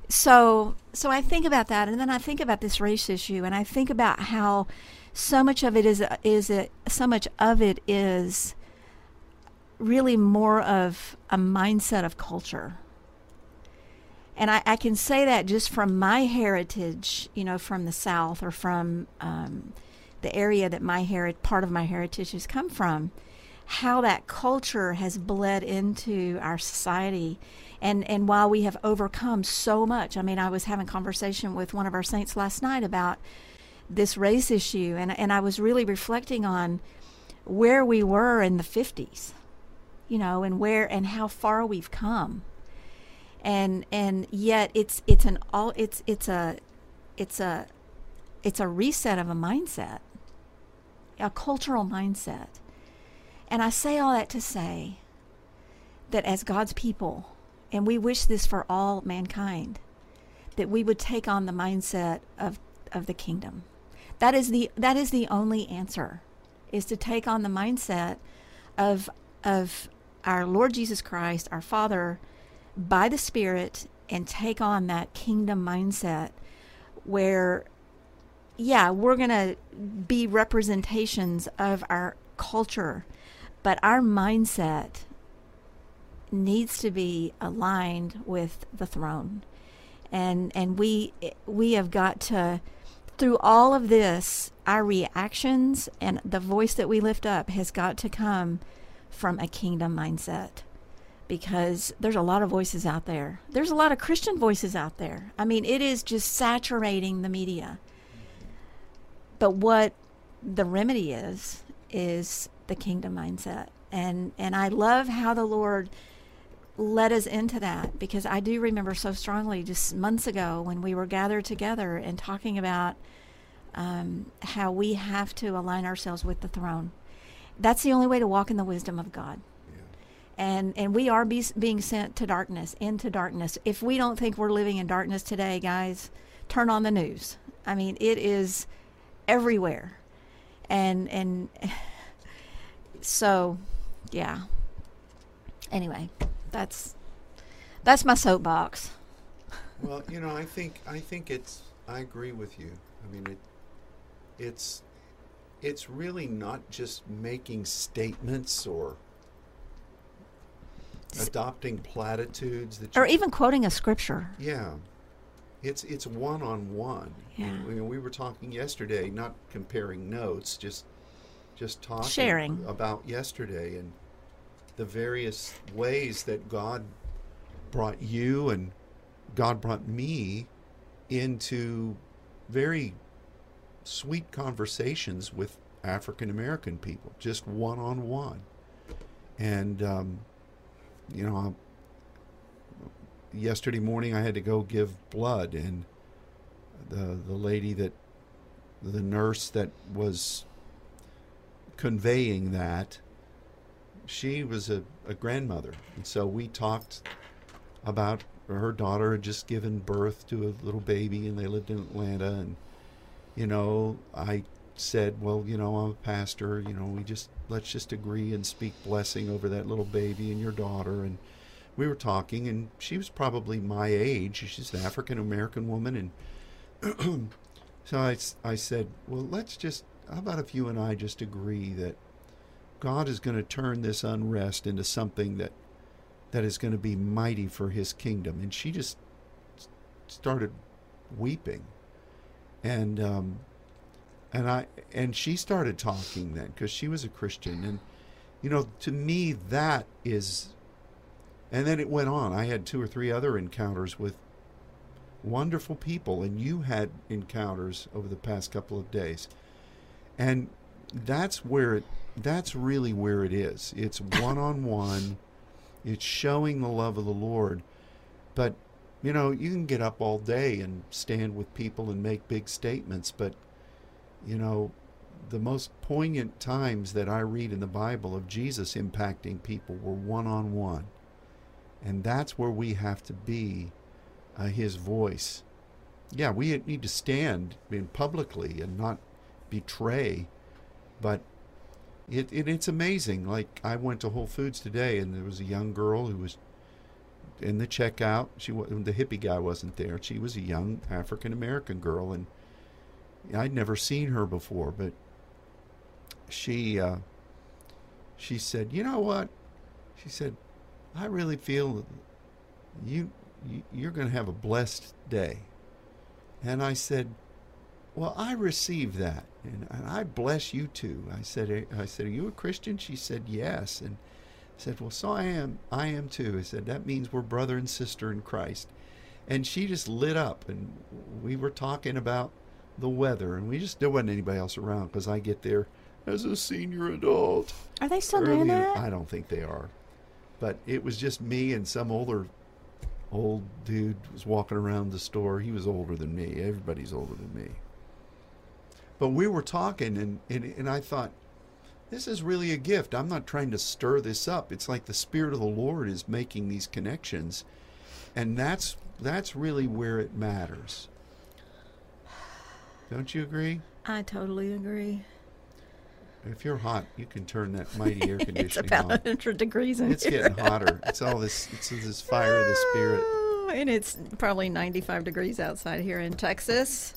B: So, so I think about that, and then I think about this race issue, and I think about how so much of it is is it so much of it is really more of a mindset of culture. And I, I can say that just from my heritage, you know, from the South or from um, the area that my heritage, part of my heritage has come from, how that culture has bled into our society. And, and while we have overcome so much, I mean, I was having conversation with one of our saints last night about this race issue, and and I was really reflecting on where we were in the 50s, you know, and where and how far we've come. And and yet it's it's an all it's it's a it's a it's a reset of a mindset, a cultural mindset. And I say all that to say that as God's people, and we wish this for all mankind, that we would take on the mindset of, of the kingdom. That is the that is the only answer, is to take on the mindset of of our Lord Jesus Christ, our Father, by the Spirit, and take on that kingdom mindset where yeah, we're going to be representations of our culture, but our mindset needs to be aligned with the throne. And and we we have got to through all of this, our reactions and the voice that we lift up has got to come from a kingdom mindset because there's a lot of voices out there. There's a lot of Christian voices out there. I mean, it is just saturating the media. But what the remedy is is the kingdom mindset. And and I love how the Lord led us into that because I do remember so strongly just months ago when we were gathered together and talking about um, how we have to align ourselves with the throne. That's the only way to walk in the wisdom of God. And and we are be, being sent to darkness, into darkness. If we don't think we're living in darkness today, guys, turn on the news. I mean, it is everywhere. And and so yeah. Anyway, that's that's my soapbox.
A: well, you know, I think I think it's I agree with you. I mean, it it's it's really not just making statements or adopting platitudes that
B: or even quoting a scripture.
A: Yeah. It's it's one on one.
B: Yeah.
A: We, we were talking yesterday, not comparing notes, just just talking
B: sharing
A: about yesterday and the various ways that God brought you and God brought me into very sweet conversations with African American people, just one on one. And, um, you know, yesterday morning I had to go give blood, and the, the lady that, the nurse that was conveying that, she was a, a grandmother. And so we talked about her daughter had just given birth to a little baby, and they lived in Atlanta, and you know, I said, well, you know, I'm a pastor, you know, we just, let's just agree and speak blessing over that little baby and your daughter. And we were talking, and she was probably my age. She's an African American woman. And so I, I said, well, let's just, how about if you and I just agree that God is going to turn this unrest into something that, that is going to be mighty for his kingdom. And she just started weeping and um, and I and she started talking then because she was a Christian, and you know, to me that is, and then it went on. I had two or three other encounters with wonderful people, and you had encounters over the past couple of days, and that's where it that's really where it is. It's one on one. It's showing the love of the Lord. But, you know, you can get up all day and stand with people and make big statements, but, you know, the most poignant times that I read in the Bible of Jesus impacting people were one on one. And that's where we have to be uh, his voice. Yeah, we need to stand in publicly and not betray, but it, it it's amazing. Like I went to Whole Foods today, and there was a young girl who was in the checkout. She the hippie guy wasn't there. She was a young African American girl, and I'd never seen her before. But she uh, she said, "You know what?" She said, "I really feel you, you you're going to have a blessed day." And I said, "Well, I received that." And, and I bless you too. I said, I said, are you a Christian? She said, yes. And I said, well, so I am. I am too. I said, that means we're brother and sister in Christ. And she just lit up, and we were talking about the weather, and we just there wasn't anybody else around because I get there as a senior adult.
B: Are they still doing that?
A: I don't think they are, but it was just me and some older old dude was walking around the store. He was older than me. Everybody's older than me. But we were talking, and, and, and I thought, this is really a gift. I'm not trying to stir this up. It's like the Spirit of the Lord is making these connections. And that's that's really where it matters. Don't you agree?
B: I totally agree.
A: If you're hot, you can turn that mighty air conditioning
B: it's about
A: on.
B: 100 degrees in
A: It's
B: here.
A: getting hotter. It's all this. It's this fire of the spirit.
B: Oh, and it's probably 95 degrees outside here in Texas.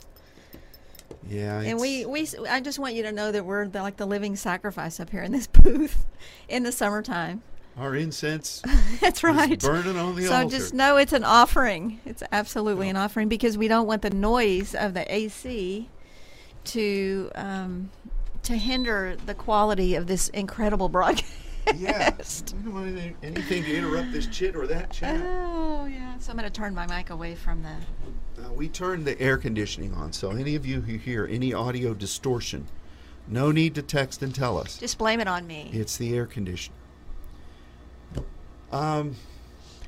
A: Yeah.
B: And we, we, I just want you to know that we're the, like the living sacrifice up here in this booth in the summertime.
A: our incense
B: That's
A: is
B: right.
A: burning on the
B: So
A: altar.
B: So just know it's an offering. It's absolutely an offering because we don't want the noise of the AC to um, to hinder the quality of this incredible broadcast.
A: Yeah. We don't want anything, anything to interrupt this chit or that chat.
B: Oh yeah. So I'm going to turn my mic away from the.
A: Uh, we turned the air conditioning on, so any of you who hear any audio distortion, no need to text and tell us.
B: Just blame it on me.
A: It's the air conditioning. Um,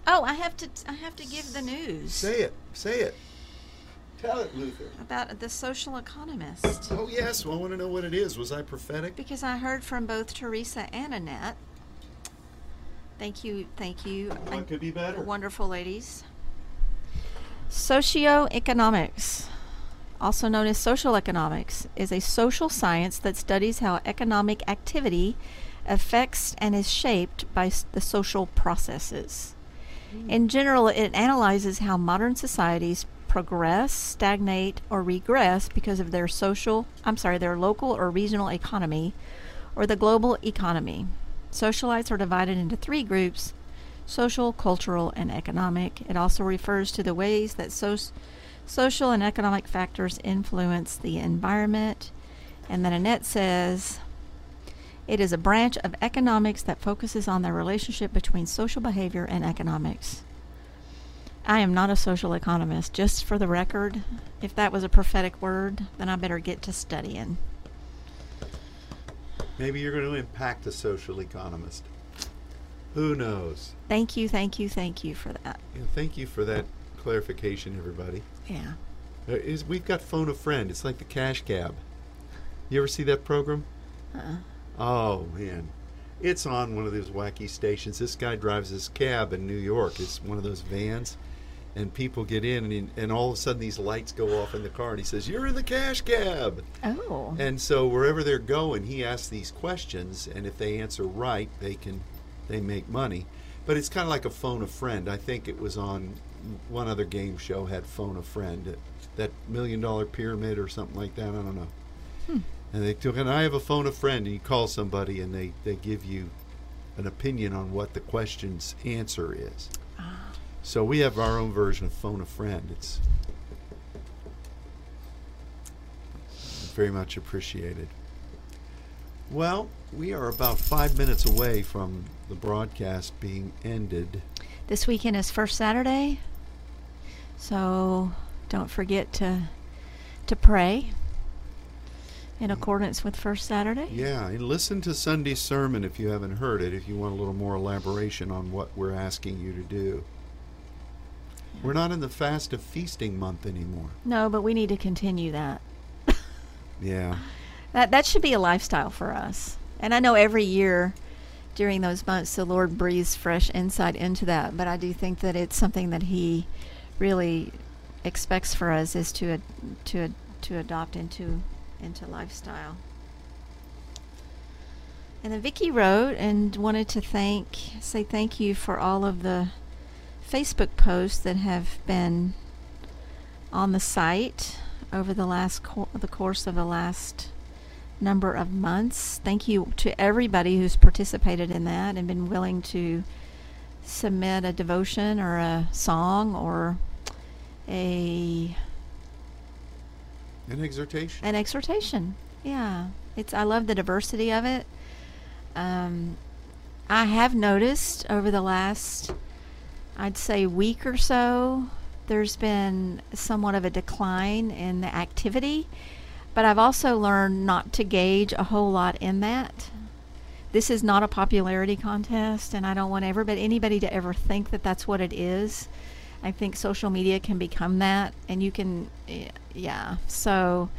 B: Oh, I have to. I have to give the news
A: say it. Say it. Tell it, Luther.
B: about the social economist
A: Oh yes, well, I want to know what it is. Was I prophetic?
B: because I heard from both Teresa and Annette. Thank you. Thank you.
A: What could be better?
B: Wonderful ladies. Socioeconomics, also known as social economics, is a social science that studies how economic activity affects and is shaped by s- the social processes. Mm. In general, it analyzes how modern societies progress, stagnate, or regress because of their social, I'm sorry, their local or regional economy or the global economy. Socialites are divided into three groups social, cultural, and economic. It also refers to the ways that so- social and economic factors influence the environment. And then Annette says it is a branch of economics that focuses on the relationship between social behavior and economics. I am not a social economist, just for the record. If that was a prophetic word, then I better get to studying.
A: Maybe you're going to impact a social economist. Who knows?
B: Thank you, thank you, thank you for that.
A: Yeah, thank you for that clarification, everybody.
B: Yeah.
A: Uh, is we've got phone a friend. It's like the cash cab. You ever see that program?
B: Uh-uh.
A: Oh man, it's on one of those wacky stations. This guy drives his cab in New York. It's one of those vans, and people get in, and, he- and all of a sudden these lights go off in the car, and he says, "You're in the cash cab."
B: Oh.
A: And so wherever they're going, he asks these questions, and if they answer right, they can they make money. But it's kind of like a phone a friend. I think it was on one other game show had phone a friend, that million dollar pyramid or something like that. I don't know. hmm. And they took, and I have a phone a friend, and you call somebody, and they they give you an opinion on what the question's answer is. So we have our own version of phone a friend. It's very much appreciated. Well, we are about five minutes away from the broadcast being ended.
B: This weekend is First Saturday, so don't forget to to pray in mm-hmm. accordance with First Saturday.
A: Yeah, and listen to Sunday's sermon if you haven't heard it, if you want a little more elaboration on what we're asking you to do. We're not in the fast of feasting month anymore.
B: No, but we need to continue that.
A: Yeah.
B: That that should be a lifestyle for us. And I know every year during those months the Lord breathes fresh insight into that, but I do think that it's something that he really expects for us is to to to adopt into into lifestyle. And then Vicky wrote and wanted to thank say thank you for all of the Facebook posts that have been on the site over the last co- the course of the last number of months. Thank you to everybody who's participated in that and been willing to submit a devotion or a song or a
A: An exhortation.
B: an exhortation. Yeah, it's I love the diversity of it. Um, I have noticed over the last, I'd say, week or so, there's been somewhat of a decline in the activity, but I've also learned not to gauge a whole lot in that. This is not a popularity contest, and I don't want everybody, anybody to ever think that that's what it is. I think social media can become that, and you can, eh, yeah. So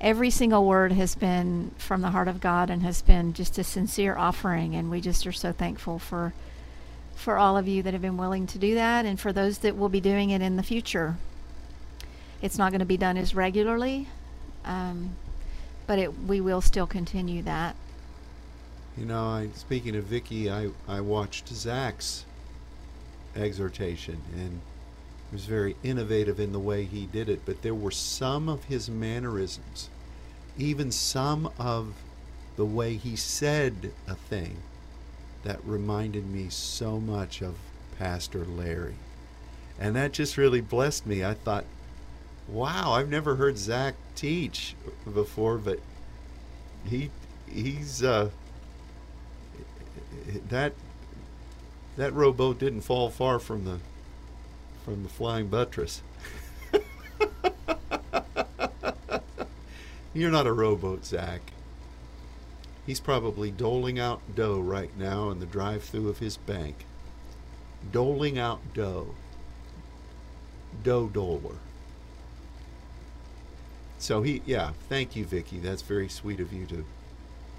B: every single word has been from the heart of God and has been just a sincere offering, and we just are so thankful for for all of you that have been willing to do that, and for those that will be doing it in the future. It's not going to be done as regularly, um, but it we will still continue that.
A: You know, I, speaking of Vicky, I, I watched Zach's exhortation, and he was very innovative in the way he did it. But there were some of his mannerisms, even some of the way he said a thing, that reminded me so much of Pastor Larry. And that just really blessed me. I thought, wow, I've never heard Zach teach before, but he he's uh, that that rowboat didn't fall far from the from the flying buttress. You're not a rowboat, Zach. He's probably doling out dough right now in the drive-through of his bank. Doling out dough. Dough doler. So he, yeah, thank you, Vicky. That's very sweet of you to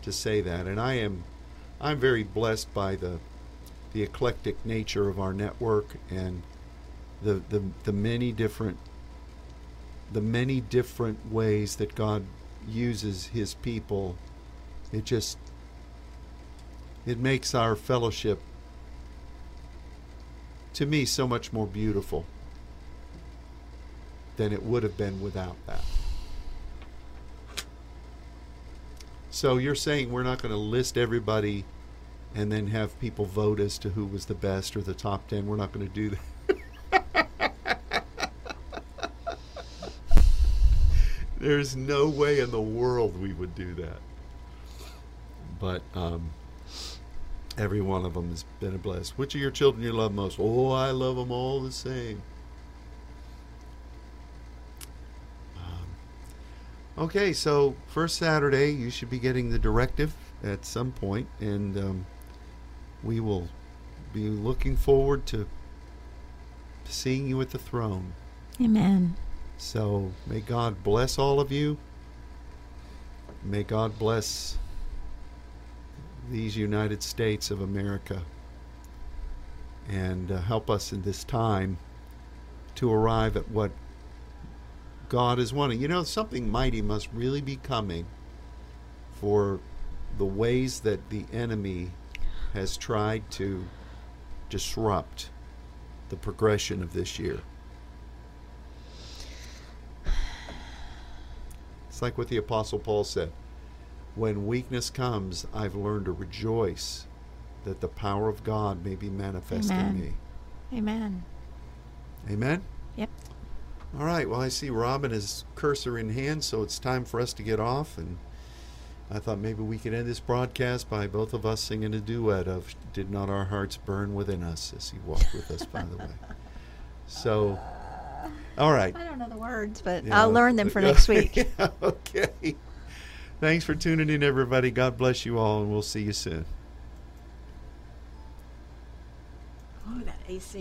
A: to say that, and I am I'm very blessed by the the eclectic nature of our network and the the, the many different the many different ways that God uses his people. It just it makes our fellowship to me so much more beautiful than it would have been without that. So you're saying we're not going to list everybody and then have people vote as to who was the best or the top 10. We're not going to do that. There's no way in the world we would do that. But um, every one of them has been a bless. Which of your children you love most? Oh, I love them all the same. Um, okay, so first Saturday, you should be getting the directive at some point, and um, we will be looking forward to seeing you at the throne.
B: Amen.
A: So may God bless all of you. May God bless these United States of America and uh, help us in this time to arrive at what God is wanting. You know, something mighty must really be coming for the ways that the enemy has tried to disrupt the progression of this year. It's like what the Apostle Paul said When weakness comes, I've learned to rejoice that the power of God may be manifest
B: Amen.
A: in me.
B: Amen.
A: Amen?
B: Yep.
A: All right. Well, I see Robin is cursor in hand, so it's time for us to get off. And I thought maybe we could end this broadcast by both of us singing a duet of "Did Not Our Hearts Burn Within Us" as He walked with us. By the way. So, all right.
B: I don't know the words, but
A: Yeah.
B: I'll learn them for next week.
A: Yeah, okay. Thanks for tuning in, everybody. God bless you all, and we'll see you soon.
B: Oh, that AC